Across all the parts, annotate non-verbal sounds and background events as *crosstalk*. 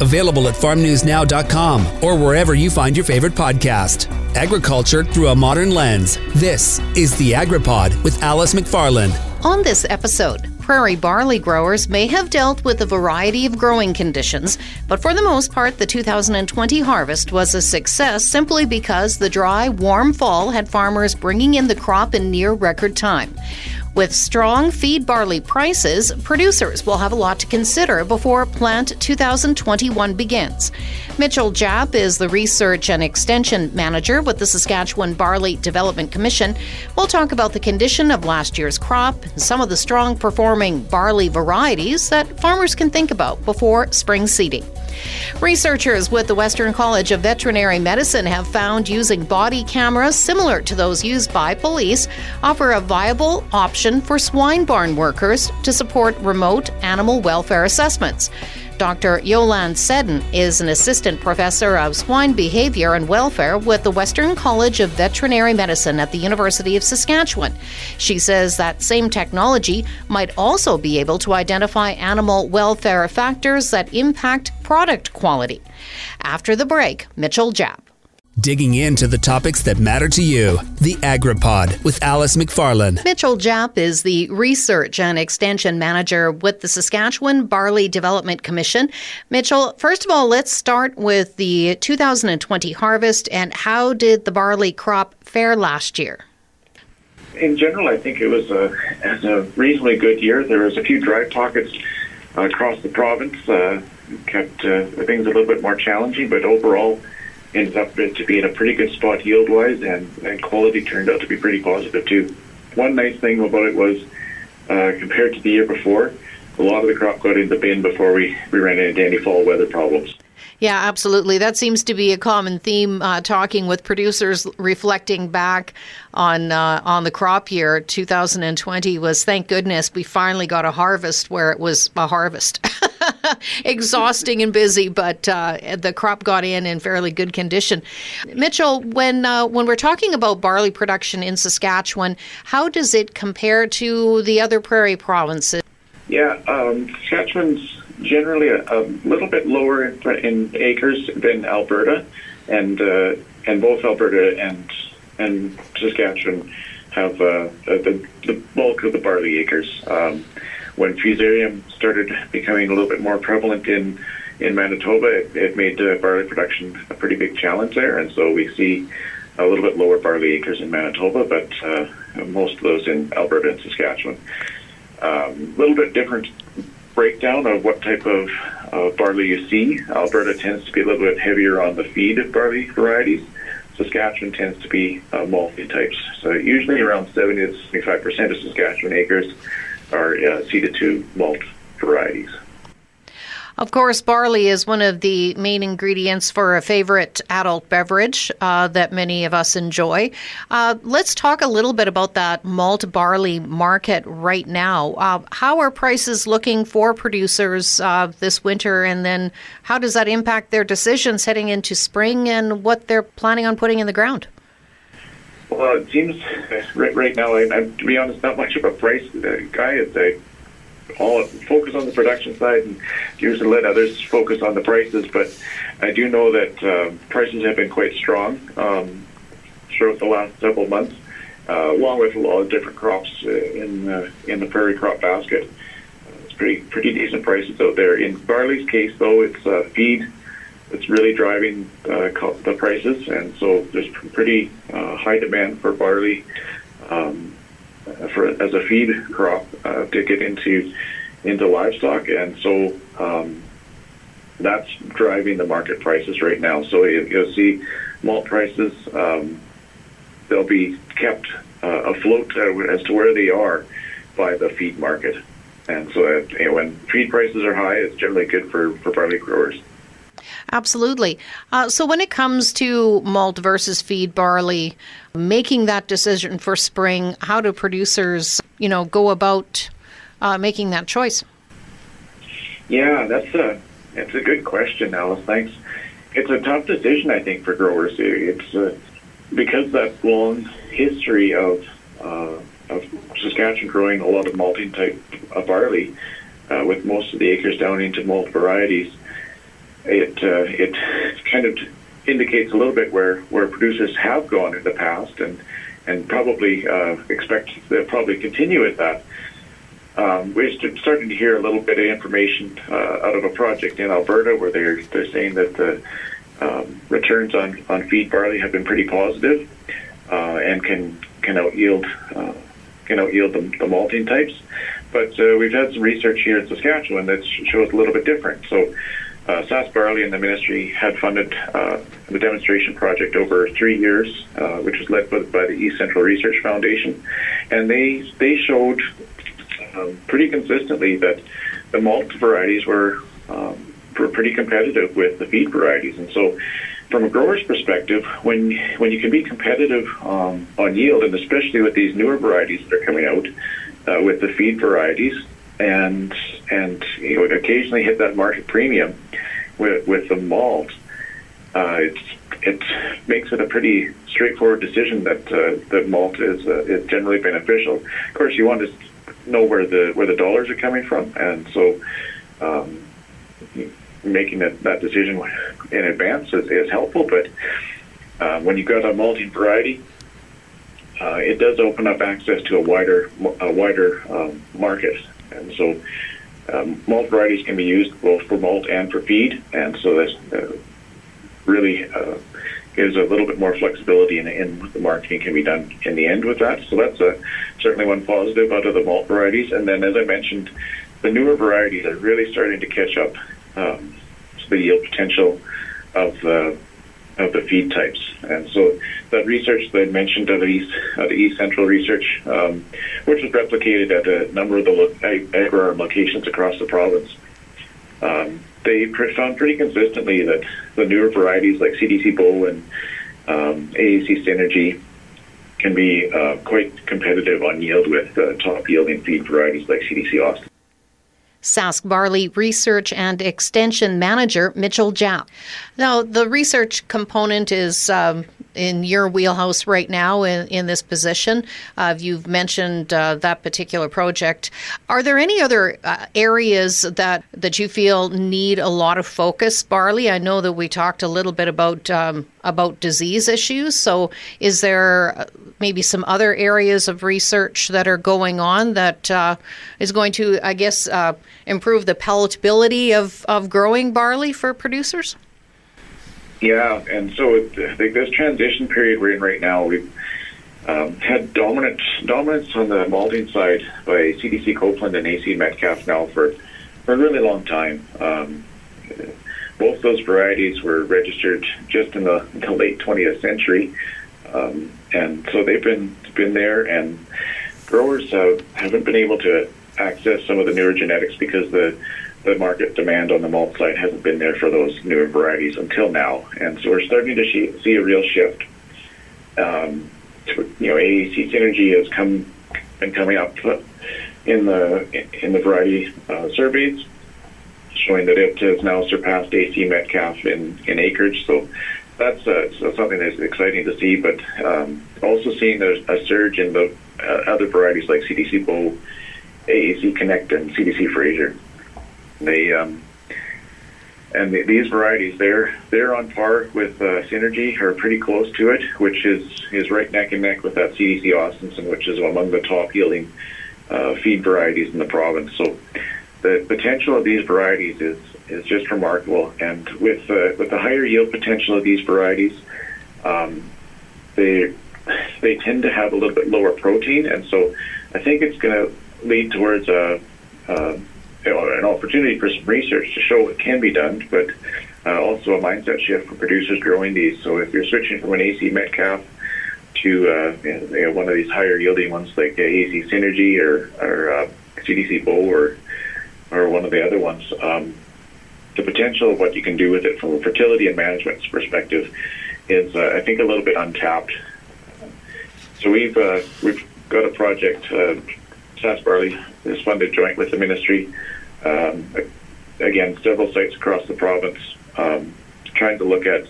Available at farmnewsnow.com or wherever you find your favorite podcast. Agriculture through a modern lens. This is the AgriPod with Alice McFarland. On this episode, prairie barley growers may have dealt with a variety of growing conditions, but for the most part, the 2020 harvest was a success simply because the dry, warm fall had farmers bringing in the crop in near record time. With strong feed barley prices, producers will have a lot to consider before plant 2021 begins. Mitchell Japp is the Research and Extension Manager with the Saskatchewan Barley Development Commission. We'll talk about the condition of last year's crop and some of the strong performing barley varieties that farmers can think about before spring seeding. Researchers with the Western College of Veterinary Medicine have found using body cameras similar to those used by police offer a viable option for swine barn workers to support remote animal welfare assessments. Dr. Yolande Seddon is an assistant professor of swine behavior and welfare with the Western College of Veterinary Medicine at the University of Saskatchewan. She says that same technology might also be able to identify animal welfare factors that impact product quality. After the break, Mitchell Japp. Digging into the topics that matter to you. The AgriPod with Alice McFarland. Mitchell Japp is the Research and Extension Manager with the Saskatchewan Barley Development Commission. Mitchell, first of all, let's start with the 2020 harvest and how did the barley crop fare last year? In general, I think it was a, a reasonably good year. There was a few dry pockets across the province, uh, kept uh, things a little bit more challenging, but overall, ended up to be in a pretty good spot yield wise, and, and quality turned out to be pretty positive too. One nice thing about it was, uh, compared to the year before, a lot of the crop got in the bin before we, we ran into any fall weather problems. Yeah, absolutely. That seems to be a common theme. Uh, talking with producers, reflecting back on uh, on the crop year 2020 was thank goodness we finally got a harvest where it was a harvest. *laughs* *laughs* Exhausting and busy, but uh, the crop got in in fairly good condition. Mitchell, when uh, when we're talking about barley production in Saskatchewan, how does it compare to the other prairie provinces? Yeah, um, Saskatchewan's generally a, a, little bit lower in, in, acres than Alberta, and uh, and both Alberta and and Saskatchewan have uh, the, the bulk of the barley acres. Um, when fusarium started becoming a little bit more prevalent in in Manitoba, it, it made uh, barley production a pretty big challenge there, and so we see a little bit lower barley acres in Manitoba, but uh, most of those in Alberta and Saskatchewan. A um, little bit different breakdown of what type of uh, barley you see. Alberta tends to be a little bit heavier on the feed barley varieties. Saskatchewan tends to be uh, malty types. So usually around 70 to 75 percent of Saskatchewan acres are uh, seeded to malt varieties. Of course, barley is one of the main ingredients for a favorite adult beverage uh, that many of us enjoy. Uh, let's talk a little bit about that malt barley market right now. Uh, how are prices looking for producers uh, this winter, and then how does that impact their decisions heading into spring and what they're planning on putting in the ground? Well, it seems right, right now, I, am to be honest, not much of a price guy. It's a all focus on the production side and usually let others focus on the prices. But I do know that uh, prices have been quite strong um, throughout the last several months, uh, along with a lot of different crops uh, in uh, in the prairie crop basket. Uh, it's pretty pretty decent prices out there. In barley's case, though, it's uh, feed that's really driving uh, the prices, and so there's pretty uh, high demand for barley. Um, for as a feed crop uh, to get into into livestock, and so um, that's driving the market prices right now. So you, will see malt prices; um, they'll be kept uh, afloat uh, as to where they are by the feed market, and so uh, you know, when feed prices are high, it's generally good for for barley growers. Absolutely. Uh, so, when it comes to malt versus feed barley, making that decision for spring, how do producers, you know, go about uh, making that choice? Yeah, that's a it's a good question, Alice. Thanks. It's a tough decision, I think, for growers. It's uh, because that long history of uh, of Saskatchewan growing a lot of malting type of barley, uh, with most of the acres down into malt varieties it uh, it kind of indicates a little bit where, where producers have gone in the past and and probably uh, expect they'll probably continue with that. Um, we're starting to hear a little bit of information uh, out of a project in Alberta where they're they're saying that the um, returns on, on feed barley have been pretty positive, uh, and can can out yield uh, can out yield the, the malting types. But uh, we've had some research here in Saskatchewan that shows a little bit different. So uh, Sask Barley and the ministry had funded uh, the demonstration project over three years, uh, which was led by, by, the East Central Research Foundation, and they they showed um, pretty consistently that the malt varieties were um, were pretty competitive with the feed varieties, and so. From a grower's perspective, when when you can be competitive um, on yield, and especially with these newer varieties that are coming out uh, with the feed varieties, and and you know, occasionally hit that market premium with with the malt, uh, it it makes it a pretty straightforward decision that uh, that malt is uh, is generally beneficial. Of course, you want to know where the where the dollars are coming from, and so um, making that, that decision in advance is, is helpful. But uh, when you've got a malting variety, uh, it does open up access to a wider a wider um, market and so um, malt varieties can be used both for malt and for feed, and so that uh, really uh, gives a little bit more flexibility in, in what the marketing can be done in the end with that. So that's a, certainly one positive out of the malt varieties. And then, as I mentioned, the newer varieties are really starting to catch up um, to the yield potential of uh, of the feed types. And so that research that I mentioned at East, the East Central Research, um, which was replicated at a number of the lo- locations across the province, um, they found pretty consistently that the newer varieties like CDC Bow and um, AAC Synergy can be uh, quite competitive on yield with uh, top yielding feed varieties like CDC Austin. Sask Barley Research and Extension Manager Mitchell Japp. Now, the research component is um, in your wheelhouse right now in, in this position. Uh, you've mentioned uh, that particular project. Are there any other uh, areas that, that you feel need a lot of focus, Barley? I know that we talked a little bit about um, about disease issues. So, is there uh, maybe some other areas of research that are going on that uh, is going to, I guess, uh, improve the palatability of, of growing barley for producers? Yeah, and so I think this transition period we're in right now, we've um, had dominant dominance on the malting side by CDC Copeland and AC Metcalfe now for, for a really long time. Um, both those varieties were registered just in the, the late 20th century, um, and so they've been been there. And growers haven't been able to access some of the newer genetics because the the market demand on the malt side hasn't been there for those newer varieties until now. And so we're starting to see, see a real shift. Um, to, you know, AAC Synergy has come been coming up in the in the variety uh, surveys, showing that it has now surpassed AC Metcalfe in, in acreage. So that's uh, so something that's exciting to see. But um, also seeing a, a surge in the uh, other varieties like CDC Bow, AAC Connect, and CDC Fraser. They um, and the, these varieties they're they're on par with uh, Synergy or pretty close to it, which is is right neck and neck with that CDC Austenson, which is among the top yielding uh, feed varieties in the province. So the potential of these varieties is is just remarkable, and with uh, with the higher yield potential of these varieties, um, they they tend to have a little bit lower protein, and so I think it's going to lead towards a, a an opportunity for some research to show what can be done, but uh, also a mindset shift for producers growing these. So if you're switching from an AC Metcalfe to uh, you know, one of these higher yielding ones like AC Synergy or, or uh, CDC Bow or or one of the other ones, um, the potential of what you can do with it from a fertility and management perspective is, uh, I think, a little bit untapped. So we've uh, we've got a project. Uh, Barley is funded joint with the ministry um, again, several sites across the province, um, trying to look at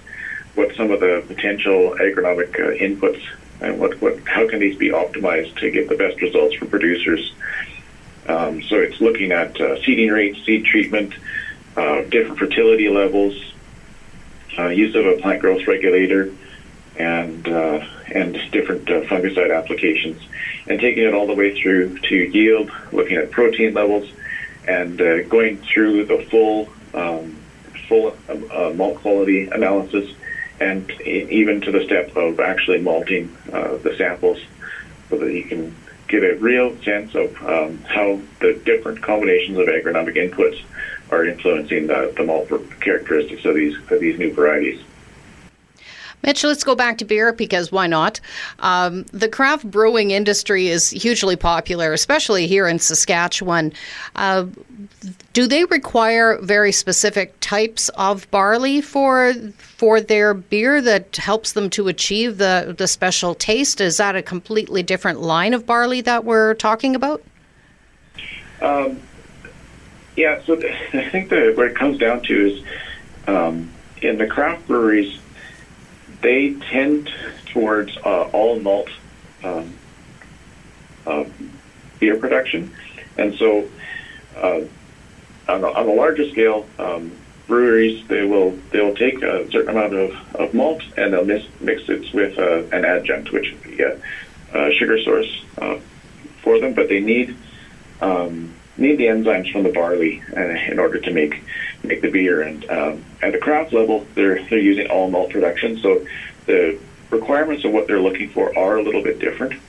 what some of the potential agronomic uh, inputs and what, what how can these be optimized to get the best results for producers. Um, so it's looking at uh, seeding rates, seed treatment, uh, different fertility levels, uh, use of a plant growth regulator, and uh, and different uh, fungicide applications, and taking it all the way through to yield, looking at protein levels, and uh, going through the full um, full uh, malt quality analysis, and even to the step of actually malting uh, the samples, so that you can get a real sense of um, how the different combinations of agronomic inputs are influencing the, the malt characteristics of these of these new varieties. Mitch, let's go back to beer because why not? Um, the craft brewing industry is hugely popular, especially here in Saskatchewan. Uh, do they require very specific types of barley for for their beer that helps them to achieve the the special taste? Is that a completely different line of barley that we're talking about? Um, yeah, so *laughs* I think that what it comes down to is um, in the craft breweries they tend towards uh, all malt um, uh, beer production, and so uh, on, the, on larger scale, um, breweries they will they will take a certain amount of, of malt and they'll mix, mix it with uh, an adjunct, which would be a, a sugar source uh, for them, but they need um, need the enzymes from the barley uh, in order to make make the beer. And um, at the craft level, they're they're using all malt production, so the requirements of what they're looking for are a little bit different.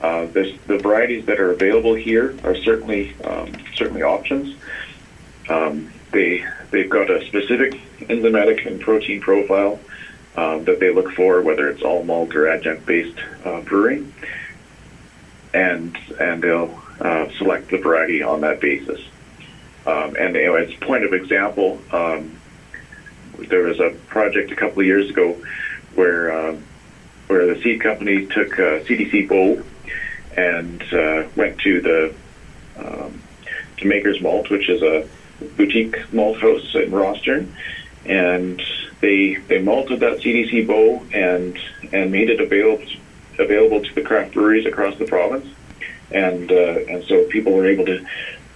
Uh, this, the varieties that are available here are certainly um, certainly options. Um, they they've got a specific enzymatic and protein profile um, that they look for, whether it's all malt or adjunct based uh, brewing, and and they'll uh, select the variety on that basis. Um, and you know, as a point of example, um, there was a project a couple of years ago where uh, where the seed company took uh, CDC Bow and uh, went to the um, to Maker's Malt, which is a boutique malt house in Rosthern, and they they malted that CDC Bow and and made it available available to the craft breweries across the province, and uh, and so people were able to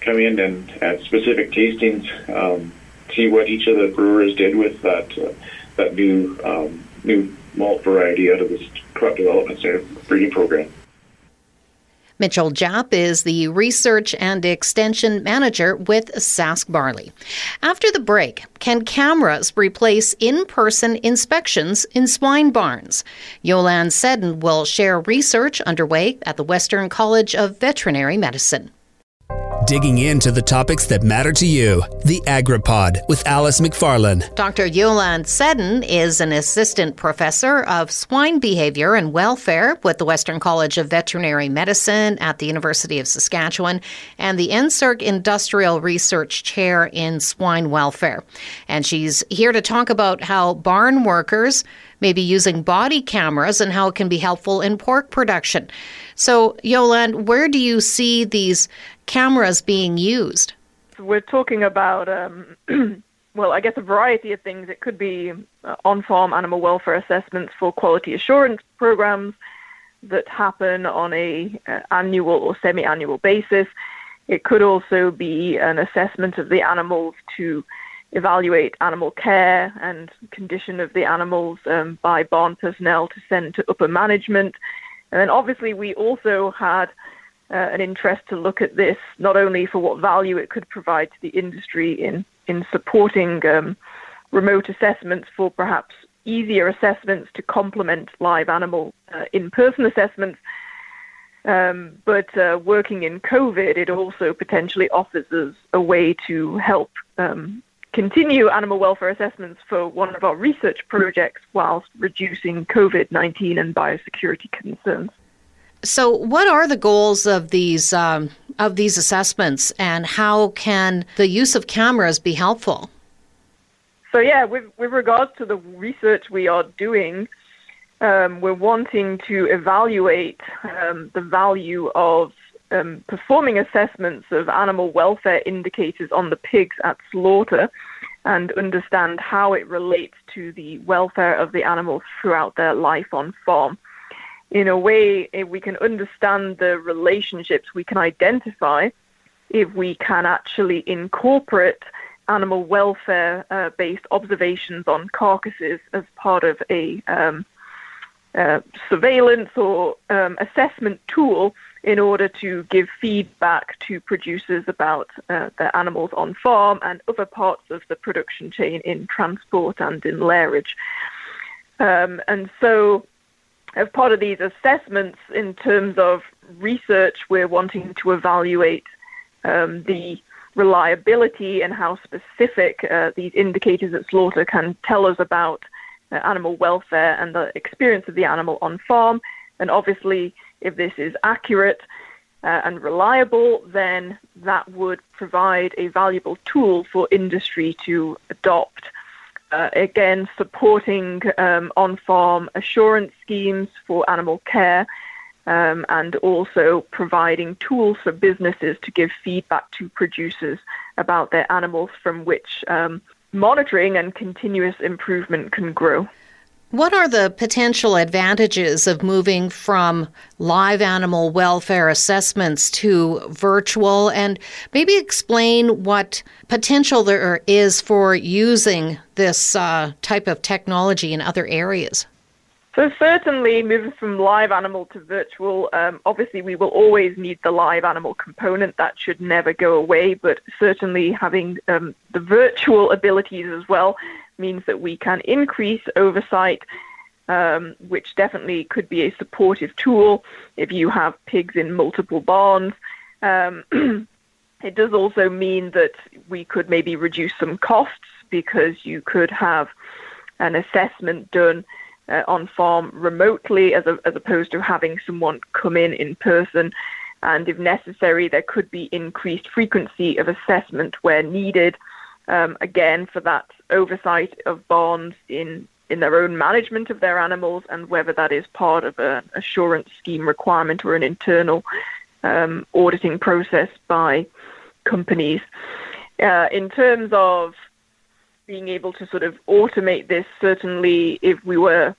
come in and at specific tastings, um, see what each of the brewers did with that uh, that new um, new malt variety out of this crop development center breeding program. Mitchell Japp is the Research and Extension Manager with Sask Barley. After the break, can cameras replace in person inspections in swine barns? Yolande Seddon will share research underway at the Western College of Veterinary Medicine digging into the topics that matter to you. The AgriPod with Alice McFarland. Dr. Yolande Seddon is an assistant professor of swine behavior and welfare with the Western College of Veterinary Medicine at the University of Saskatchewan and the NSERC Industrial Research Chair in Swine Welfare. And she's here to talk about how barn workers may be using body cameras and how it can be helpful in pork production. So, Yolande, where do you see these cameras being used? We're talking about, um, *clears throat* well, I guess a variety of things. It could be uh, on farm animal welfare assessments for quality assurance programs that happen on a uh, annual or semi-annual basis. It could also be an assessment of the animals to evaluate animal care and condition of the animals um, by barn personnel to send to upper management. And then obviously we also had uh, an interest to look at this not only for what value it could provide to the industry in in supporting um, remote assessments for perhaps easier assessments to complement live animal uh, in-person assessments. Um, but uh, working in COVID, it also potentially offers us a way to help um, continue animal welfare assessments for one of our research projects whilst reducing COVID 19 and biosecurity concerns. So, what are the goals of these um, of these assessments, and how can the use of cameras be helpful? So, yeah, with, with regards to the research we are doing, um, we're wanting to evaluate um, the value of um, performing assessments of animal welfare indicators on the pigs at slaughter and understand how it relates to the welfare of the animals throughout their life on farm in a way, if we can understand the relationships, we can identify if we can actually incorporate animal welfare uh, based observations on carcasses as part of a um, uh, surveillance or um, assessment tool in order to give feedback to producers about uh, their animals on farm and other parts of the production chain in transport and in lairage. Um, and so, as part of these assessments, in terms of research, we're wanting to evaluate um, the reliability and how specific uh, these indicators at slaughter can tell us about uh, animal welfare and the experience of the animal on farm. And obviously, if this is accurate uh, and reliable, then that would provide a valuable tool for industry to adopt. Uh, again, supporting um, on farm assurance schemes for animal care um, and also providing tools for businesses to give feedback to producers about their animals from which um, monitoring and continuous improvement can grow. What are the potential advantages of moving from live animal welfare assessments to virtual? And maybe explain what potential there is for using this uh, type of technology in other areas. So certainly moving from live animal to virtual, um, obviously we will always need the live animal component. That should never go away, but certainly having um, the virtual abilities as well means that we can increase oversight, um, which definitely could be a supportive tool if you have pigs in multiple barns. Um, *clears throat* it does also mean that we could maybe reduce some costs because you could have an assessment done uh, on farm remotely as, a, as opposed to having someone come in in person. And if necessary, there could be increased frequency of assessment where needed. Um, again, for that oversight of barns in in their own management of their animals, and whether that is part of an assurance scheme requirement or an internal um, auditing process by companies. Uh, in terms of being able to sort of automate this, certainly if we were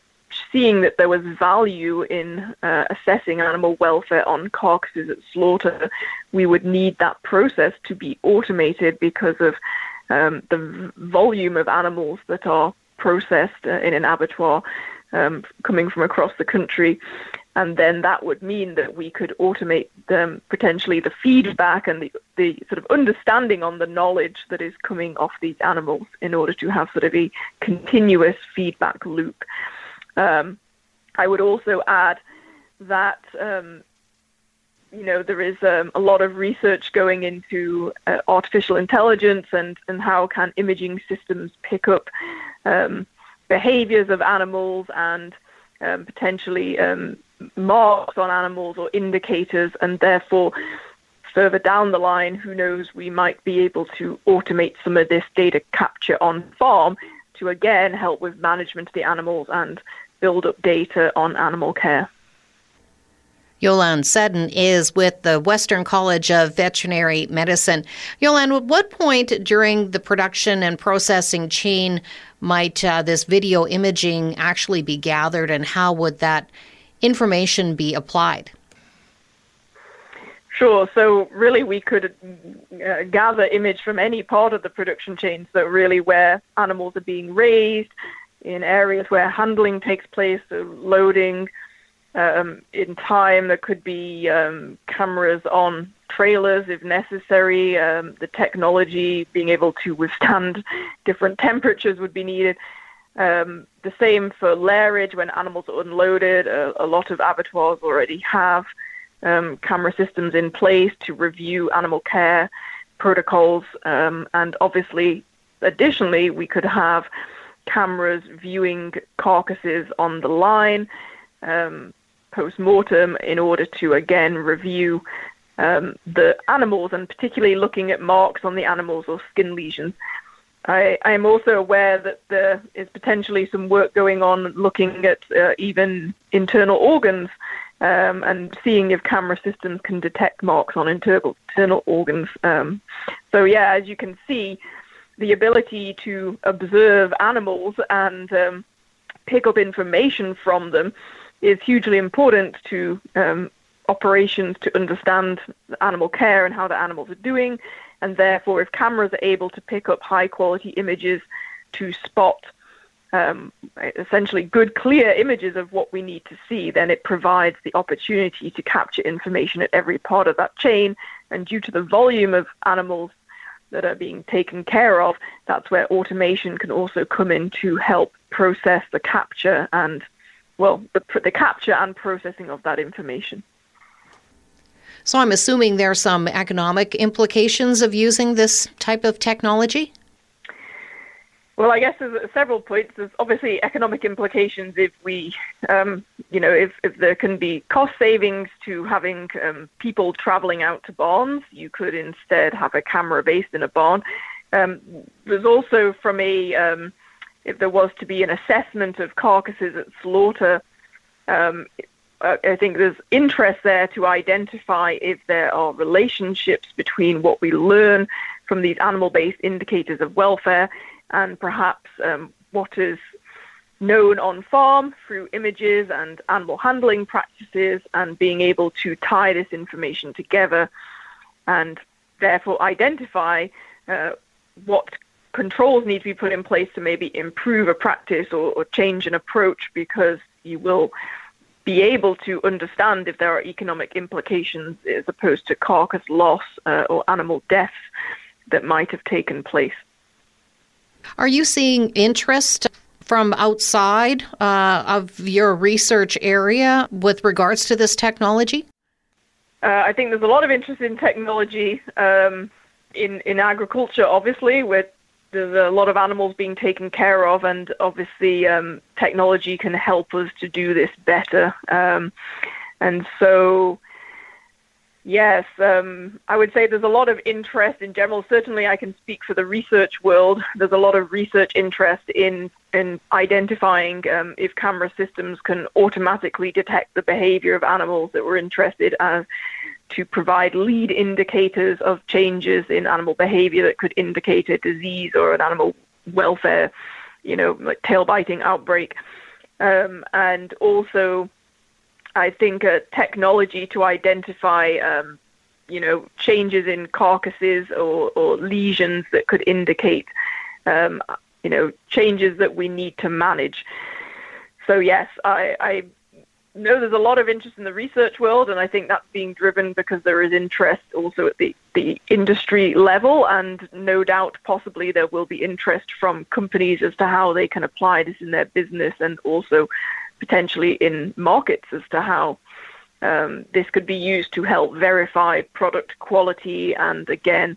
seeing that there was value in uh, assessing animal welfare on carcasses at slaughter, we would need that process to be automated because of um, the volume of animals that are processed uh, in an abattoir um, coming from across the country. And then that would mean that we could automate potentially the feedback and the, the sort of understanding on the knowledge that is coming off these animals in order to have sort of a continuous feedback loop. Um, I would also add that um, you know there is um, a lot of research going into uh, artificial intelligence and and how can imaging systems pick up um, behaviors of animals and um, potentially um, marks on animals or indicators and therefore further down the line who knows we might be able to automate some of this data capture on farm to again help with management of the animals and build up data on animal care. Yolande Seddon is with the Western College of Veterinary Medicine. Yolande, at what point during the production and processing chain might uh, this video imaging actually be gathered, and how would that information be applied? Sure. So really, we could uh, gather image from any part of the production chain. So really, where animals are being raised, in areas where handling takes place, so loading um, in time. There could be um, cameras on trailers if necessary. Um, the technology being able to withstand *laughs* different temperatures would be needed. Um, the same for lairage when animals are unloaded. A, a lot of abattoirs already have um, camera systems in place to review animal care protocols, and obviously, additionally, we could have cameras viewing carcasses on the line um, post mortem in order to again review um, the animals and particularly looking at marks on the animals or skin lesions. I, am also aware that there is potentially some work going on looking at uh, even internal organs um, and seeing if camera systems can detect marks on internal, internal organs. Um, so, yeah, as you can see, the ability to observe animals and um, pick up information from them is hugely important to um, operations to understand animal care and how the animals are doing, And therefore, if cameras are able to pick up high quality images to spot um, essentially good, clear images of what we need to see, then it provides the opportunity to capture information at every part of that chain. And due to the volume of animals that are being taken care of, that's where automation can also come in to help process the capture and, well, the, the capture and processing of that information. So I'm assuming there are some economic implications of using this type of technology? Well, I guess there's several points. There's obviously economic implications if we, um, you know, if, if there can be cost savings to having um, people traveling out to barns, you could instead have a camera based in a barn. Um, there's also from a, um, if there was to be an assessment of carcasses at slaughter, um, I think there's interest there to identify if there are relationships between what we learn from these animal based indicators of welfare and perhaps um, what is known on farm through images and animal handling practices and being able to tie this information together and therefore identify uh, what controls need to be put in place to maybe improve a practice or, or change an approach because you will be able to understand if there are economic implications as opposed to carcass loss uh, or animal deaths that might have taken place. Are you seeing interest from outside uh, of your research area with regards to this technology? Uh, I think there's a lot of interest in technology um, in in agriculture. Obviously, with there's a lot of animals being taken care of, and obviously um, technology can help us to do this better. Um, and so Yes, um, I would say there's a lot of interest in general. Certainly, I can speak for the research world. There's a lot of research interest in in identifying um, if camera systems can automatically detect the behavior of animals that we're interested as to provide lead indicators of changes in animal behavior that could indicate a disease or an animal welfare, you know, like tail biting outbreak, um, and also I think a technology to identify, um, you know, changes in carcasses or, or lesions that could indicate, um, you know, changes that we need to manage. So yes, I, I know there's a lot of interest in the research world, and I think that's being driven because there is interest also at the, the industry level, and no doubt possibly there will be interest from companies as to how they can apply this in their business and also potentially in markets as to how um, this could be used to help verify product quality and again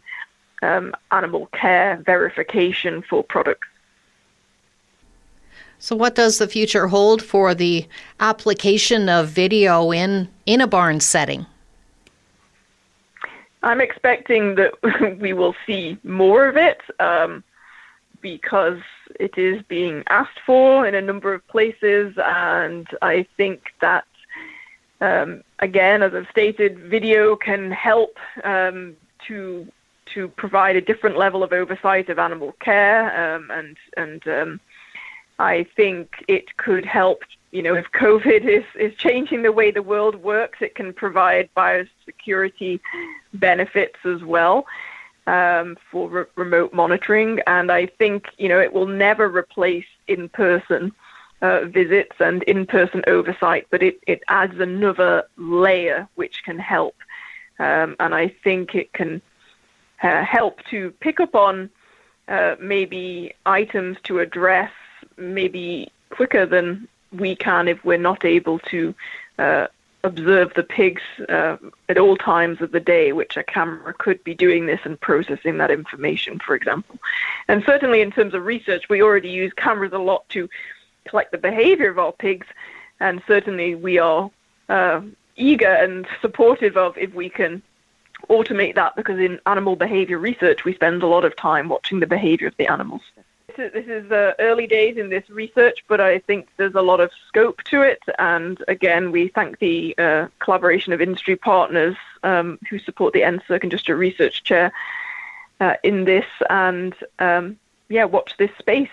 um, animal care verification for products. So, what does the future hold for the application of video in in a barn setting? I'm expecting that *laughs* we will see more of it. Um, because it is being asked for in a number of places, and I think that um, again, as I've stated, video can help um, to to provide a different level of oversight of animal care, um, and and um, I think it could help. You know, if COVID is, is changing the way the world works, it can provide biosecurity benefits as well um, for re- remote monitoring. And I think, you know, it will never replace in person uh, visits and in person oversight, but it, it adds another layer which can help. Um, and I think it can uh, help to pick up on uh, maybe items to address maybe quicker than we can if we're not able to uh, observe the pigs uh, at all times of the day, which a camera could be doing this and processing that information, for example. And certainly in terms of research, we already use cameras a lot to collect the behavior of our pigs, and certainly we are uh, eager and supportive of if we can automate that because in animal behavior research we spend a lot of time watching the behavior of the animals this is the early days in this research, but I think there's a lot of scope to it. And again, we thank the uh, collaboration of industry partners um, who support the NSERC Industrial Research Chair uh, in this. And um, yeah, watch this space.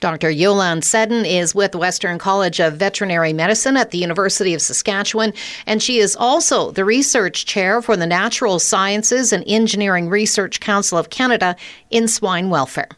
Dr. Yolande Seddon is with Western College of Veterinary Medicine at the University of Saskatchewan, and she is also the research chair for the Natural Sciences and Engineering Research Council of Canada in swine welfare.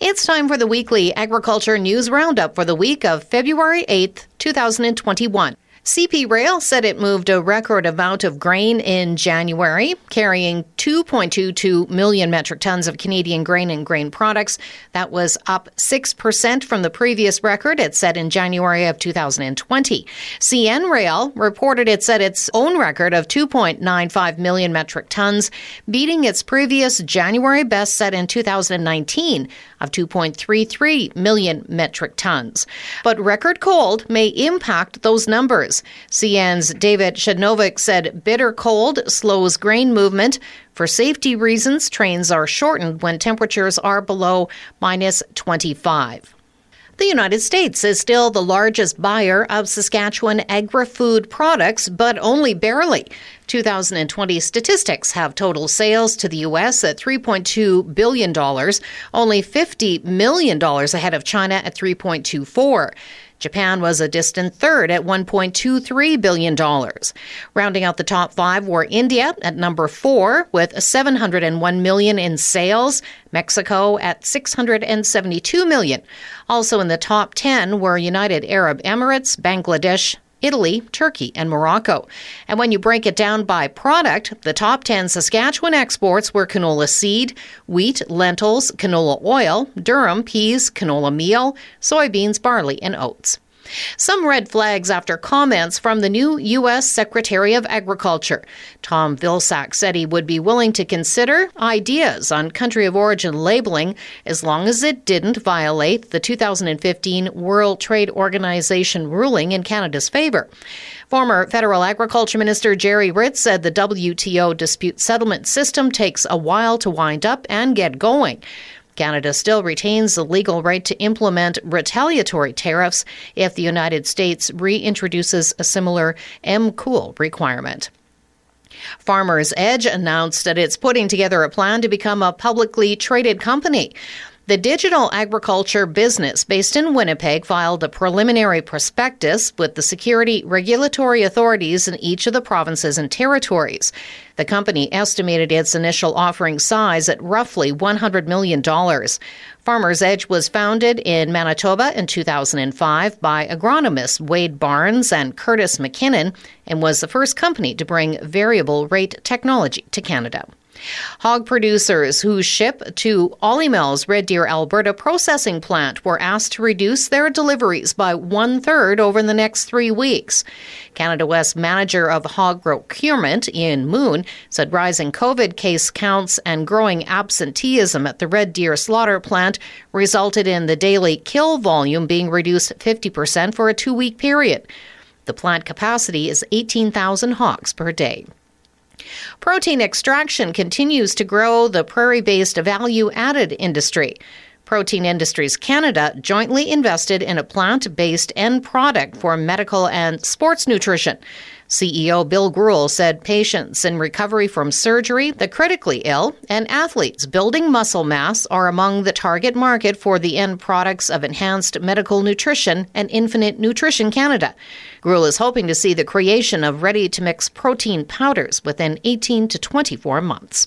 It's time for the weekly agriculture news roundup for the week of February 8th, 2021. CP Rail said it moved a record amount of grain in January, carrying 2.22 million metric tons of Canadian grain and grain products. That was up 6% from the previous record it set in January of 2020. CN Rail reported it set its own record of 2.95 million metric tons, beating its previous January best set in 2019 of 2.33 million metric tons. But record cold may impact those numbers. CN's David Przednowek said bitter cold slows grain movement. For safety reasons, trains are shortened when temperatures are below minus 25. The United States is still the largest buyer of Saskatchewan agri food products, but only barely. 2020 statistics have total sales to the U.S. at $3.2 billion, only $50 million ahead of China at 3.24. Japan was a distant third at $1.23 billion. Rounding out the top five were India at number four with 701 million in sales, Mexico at 672 million. Also in the top 10 were United Arab Emirates, Bangladesh, Italy, Turkey, and Morocco. And when you break it down by product, the top 10 Saskatchewan exports were canola seed, wheat, lentils, canola oil, durum, peas, canola meal, soybeans, barley, and oats. Some red flags after comments from the new U.S. Secretary of Agriculture. Tom Vilsack said he would be willing to consider ideas on country of origin labeling as long as it didn't violate the 2015 World Trade Organization ruling in Canada's favor. Former Federal Agriculture Minister Gerry Ritz said the WTO dispute settlement system takes a while to wind up and get going. Canada still retains the legal right to implement retaliatory tariffs if the United States reintroduces a similar MCOOL requirement. Farmers Edge announced that it's putting together a plan to become a publicly traded company. The digital agriculture business based in Winnipeg filed a preliminary prospectus with the security regulatory authorities in each of the provinces and territories. The company estimated its initial offering size at roughly $100 million. Farmers Edge was founded in Manitoba in 2005 by agronomists Wade Barnes and Curtis McKinnon and was the first company to bring variable rate technology to Canada. Hog producers who ship to Olymel's Red Deer, Alberta processing plant were asked to reduce their deliveries by one third over the next three weeks. Canada West manager of hog procurement, Ian Moon, said rising COVID case counts and growing absenteeism at the Red Deer slaughter plant resulted in the daily kill volume being reduced 50% for a two week period. The plant capacity is 18,000 hogs per day. Protein extraction continues to grow the prairie based value added industry. Protein Industries Canada jointly invested in a plant based end product for medical and sports nutrition. CEO Bill Greuel said patients in recovery from surgery, the critically ill, and athletes building muscle mass are among the target market for the end products of Enhanced Medical Nutrition and Infinite Nutrition Canada. Greuel is hoping to see the creation of ready to mix protein powders within 18 to 24 months.